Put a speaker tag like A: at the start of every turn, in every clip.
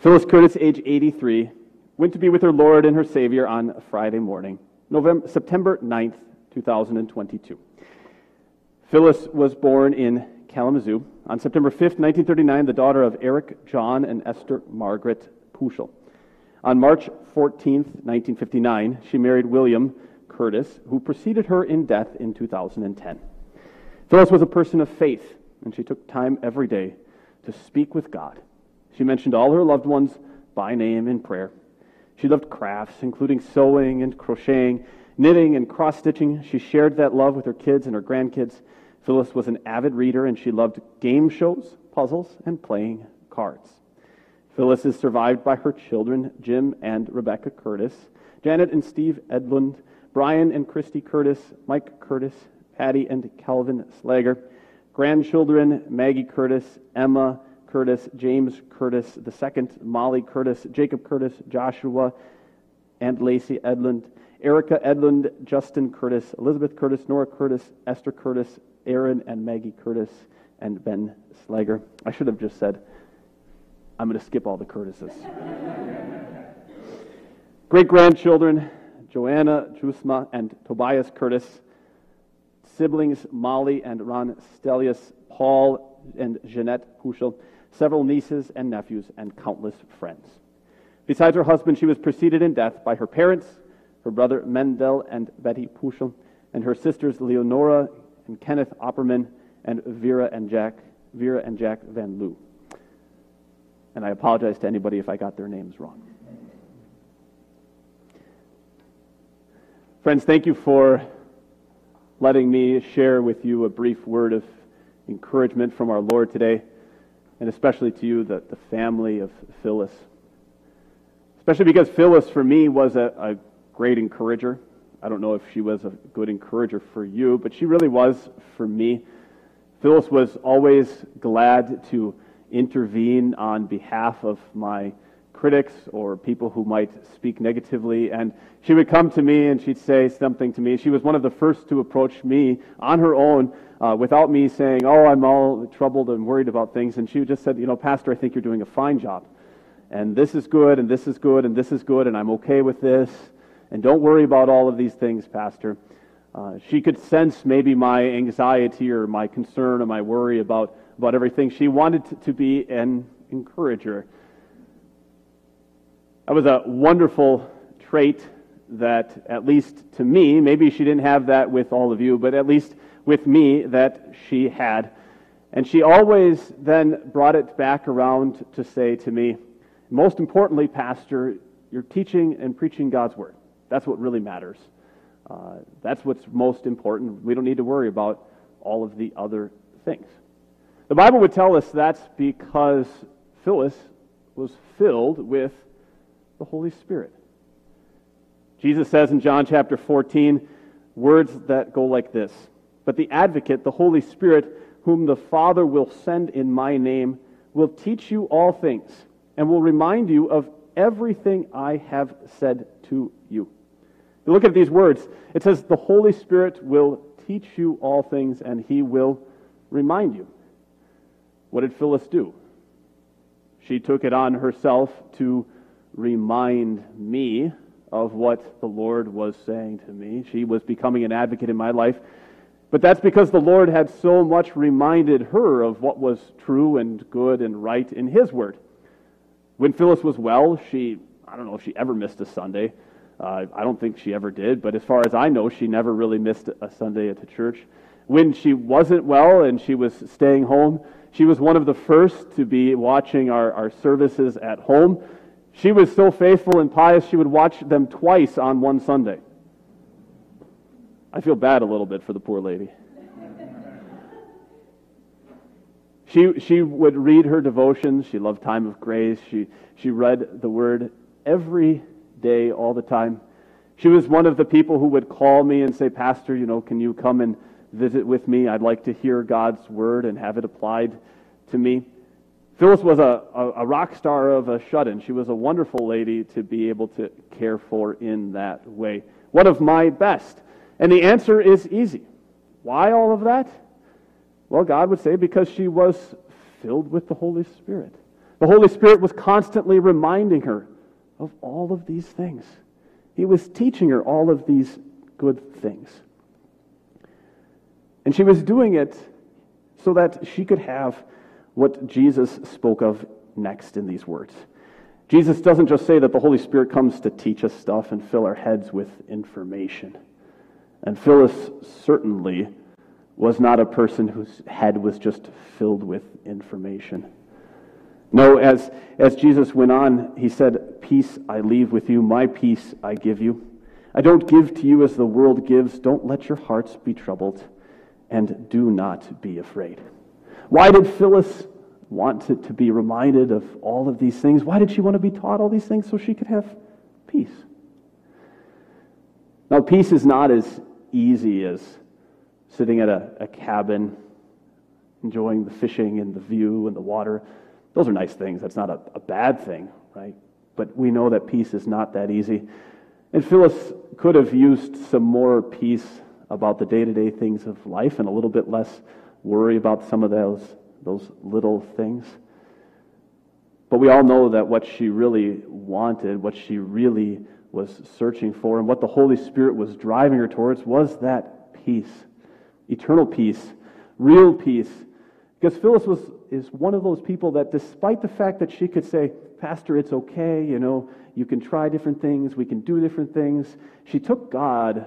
A: Phyllis Curtis, age 83, went to be with her Lord and her Savior on Friday morning, November, September 9th, 2022. Phyllis was born in Kalamazoo on September 5th, 1939, the daughter of Eric John and Esther Margaret Puschel. On March 14th, 1959, she married William Curtis, who preceded her in death in 2010. Phyllis was a person of faith, and she took time every day to speak with God. She mentioned all her loved ones by name in prayer. She loved crafts, including sewing and crocheting, knitting and cross stitching. She shared that love with her kids and her grandkids. Phyllis was an avid reader, and she loved game shows, puzzles, and playing cards. Phyllis is survived by her children, Jim and Rebecca Curtis, Janet and Steve Edlund, Brian and Christy Curtis, Mike Curtis, Patty and Calvin Slager, grandchildren, Maggie Curtis, Emma Curtis, James Curtis II, Molly Curtis, Jacob Curtis, Joshua and Lacey Edlund, Erica Edlund, Justin Curtis, Elizabeth Curtis, Nora Curtis, Esther Curtis, Aaron and Maggie Curtis, and Ben Slager. I should have just said, I'm going to skip all the Curtises. Great grandchildren, Joanna Jusma and Tobias Curtis. Siblings, Molly and Ron Stelius, Paul and Jeanette Puschel. Several nieces and nephews, and countless friends. Besides her husband, she was preceded in death by her parents, her brother Mendel and Betty Puschel, and her sisters Leonora and Kenneth Opperman, and Vera and Jack, Vera and Jack Van Loo. And I apologize to anybody if I got their names wrong. Friends, thank you for letting me share with you a brief word of encouragement from our Lord today, and especially to you, the, the family of Phyllis. Especially because Phyllis, for me, was a, a great encourager. I don't know if she was a good encourager for you, but she really was for me. Phyllis was always glad to intervene on behalf of my critics or people who might speak negatively. And she would come to me and she'd say something to me. She was one of the first to approach me on her own uh, without me saying, Oh, I'm all troubled and worried about things. And she just said, You know, Pastor, I think you're doing a fine job. And this is good, and this is good, and this is good, and I'm okay with this. And don't worry about all of these things, Pastor. Uh, she could sense maybe my anxiety or my concern or my worry about, about everything. She wanted to, to be an encourager. That was a wonderful trait that, at least to me, maybe she didn't have that with all of you, but at least with me, that she had. And she always then brought it back around to say to me, most importantly, Pastor, you're teaching and preaching God's Word. That's what really matters. Uh, that's what's most important. We don't need to worry about all of the other things. The Bible would tell us that's because Phyllis was filled with the Holy Spirit. Jesus says in John chapter 14 words that go like this But the advocate, the Holy Spirit, whom the Father will send in my name, will teach you all things and will remind you of everything I have said to you. Look at these words. It says, The Holy Spirit will teach you all things, and he will remind you. What did Phyllis do? She took it on herself to remind me of what the Lord was saying to me. She was becoming an advocate in my life. But that's because the Lord had so much reminded her of what was true and good and right in His Word. When Phyllis was well, she, I don't know if she ever missed a Sunday. Uh, I don't think she ever did, but as far as I know, she never really missed a Sunday at the church. When she wasn't well and she was staying home, she was one of the first to be watching our, our services at home. She was so faithful and pious, she would watch them twice on one Sunday. I feel bad a little bit for the poor lady. She, she would read her devotions. She loved time of grace. She, she read the word every day, all the time. She was one of the people who would call me and say, Pastor, you know, can you come and visit with me? I'd like to hear God's word and have it applied to me. Phyllis was a, a, a rock star of a shut in. She was a wonderful lady to be able to care for in that way. One of my best. And the answer is easy. Why all of that? Well, God would say because she was filled with the Holy Spirit. The Holy Spirit was constantly reminding her of all of these things. He was teaching her all of these good things. And she was doing it so that she could have what Jesus spoke of next in these words. Jesus doesn't just say that the Holy Spirit comes to teach us stuff and fill our heads with information. And Phyllis certainly was not a person whose head was just filled with information. No, as, as Jesus went on, he said, Peace I leave with you, my peace I give you. I don't give to you as the world gives. Don't let your hearts be troubled, and do not be afraid. Why did Phyllis want to, to be reminded of all of these things? Why did she want to be taught all these things? So she could have peace. Now, peace is not as easy as sitting at a, a cabin, enjoying the fishing and the view and the water. Those are nice things. That's not a, a bad thing, right? But we know that peace is not that easy. And Phyllis could have used some more peace about the day to day things of life and a little bit less worry about some of those, those little things. But we all know that what she really wanted, what she really was searching for, and what the Holy Spirit was driving her towards was that peace eternal peace, real peace. Because Phyllis was, is one of those people that, despite the fact that she could say, Pastor, it's okay, you know, you can try different things, we can do different things, she took God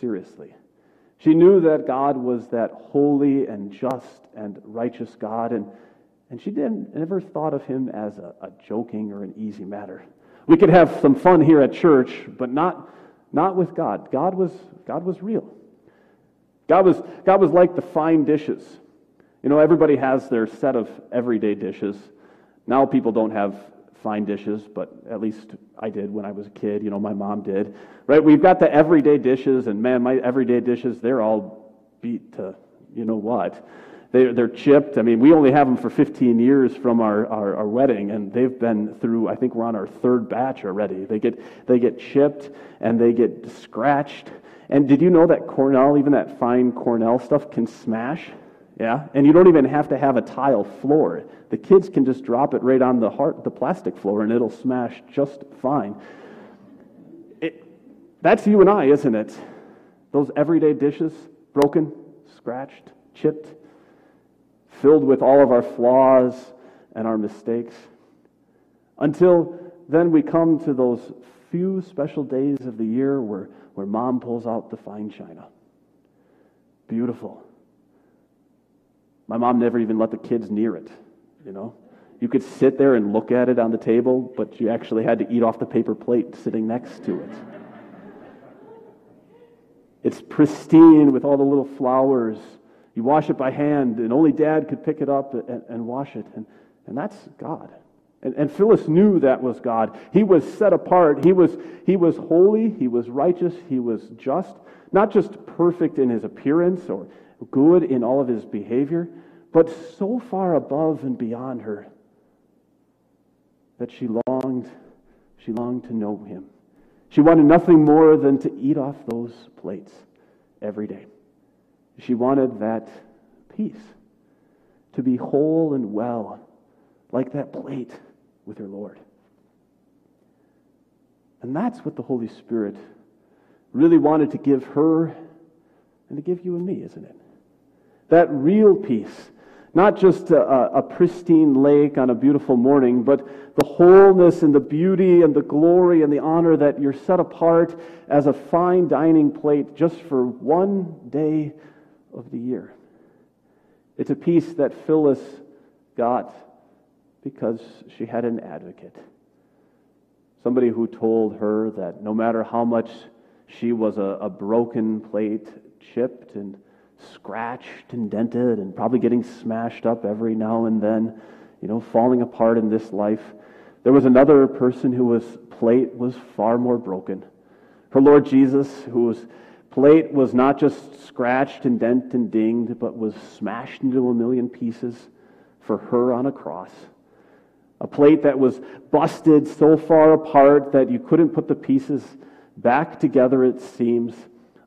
A: seriously. She knew that God was that holy and just and righteous God, and, and she didn't, never thought of him as a, a joking or an easy matter. We could have some fun here at church, but not, not with God. God was, God was real. God was, God was like the fine dishes. You know, everybody has their set of everyday dishes. Now people don't have fine dishes, but at least I did when I was a kid. You know, my mom did. Right? We've got the everyday dishes, and man, my everyday dishes, they're all beat to you know what. They, they're chipped. I mean, we only have them for 15 years from our, our, our, wedding, and they've been through, I think we're on our third batch already. They get, they get chipped and they get scratched and did you know that Corelle, even that fine Corelle stuff, can smash? Yeah, and you don't even have to have a tile floor. The kids can just drop it right on the heart, the plastic floor, and it'll smash just fine. It, that's you and I, isn't it? Those everyday dishes, broken, scratched, chipped, filled with all of our flaws and our mistakes. Until then, we come to those few special days of the year where where mom pulls out the fine china. Beautiful. My mom never even let the kids near it, you know. You could sit there and look at it on the table, but you actually had to eat off the paper plate sitting next to it. It's pristine with all the little flowers. You wash it by hand, and only dad could pick it up and, and wash it. And, and that's God. And, and Phyllis knew that was God. He was set apart. He was, he was holy. He was righteous. He was just. Not just perfect in his appearance or good in all of his behavior, but so far above and beyond her that she longed, she longed to know him. She wanted nothing more than to eat off those plates every day. She wanted that peace, to be whole and well, like that plate with her Lord. And that's what the Holy Spirit really wanted to give her and to give you and me, isn't it? That real peace. Not just a, a, pristine lake on a beautiful morning, but the wholeness and the beauty and the glory and the honor that you're set apart as a fine dining plate just for one day of the year. It's a peace that Phyllis got because she had an advocate. Somebody who told her that no matter how much she was a, a broken plate, chipped and scratched and dented and probably getting smashed up every now and then, you know, falling apart in this life, there was another person whose plate was far more broken. Her Lord Jesus, whose plate was not just scratched and dented and dinged, but was smashed into a million pieces for her on a cross. A plate that was busted so far apart that you couldn't put the pieces back together, it seems,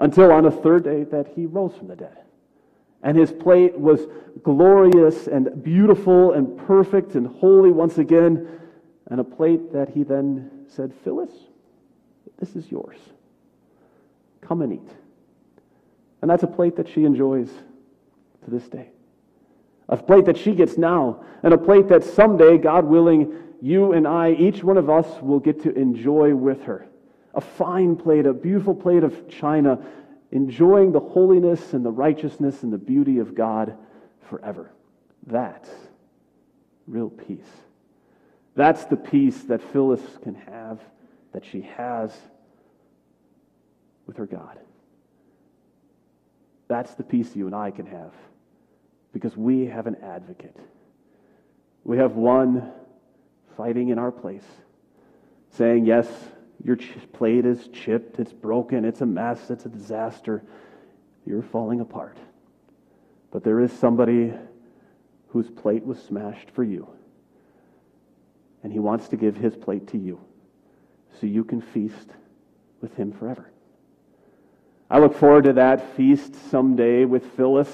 A: until on a third day that he rose from the dead. And his plate was glorious and beautiful and perfect and holy once again. And a plate that he then said, Phyllis, this is yours. Come and eat. And that's a plate that she enjoys to this day. A plate that she gets now, and a plate that someday, God willing, you and I, each one of us, will get to enjoy with her. A fine plate, a beautiful plate of china, enjoying the holiness and the righteousness and the beauty of God forever. That's real peace. That's the peace that Phyllis can have, that she has with her God. That's the peace you and I can have because we have an advocate. We have one fighting in our place, saying, Yes, your plate is chipped, it's broken, it's a mess, it's a disaster. You're falling apart. But there is somebody whose plate was smashed for you. And he wants to give his plate to you so you can feast with him forever. I look forward to that feast someday with Phyllis,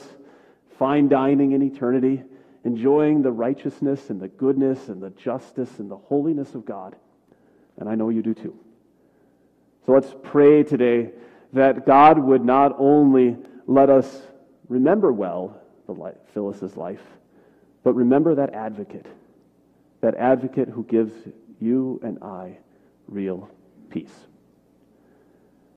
A: fine dining in eternity, enjoying the righteousness and the goodness and the justice and the holiness of God. And I know you do too. So let's pray today that God would not only let us remember well the life, Phyllis's life, but remember that advocate, that advocate who gives you and I real peace.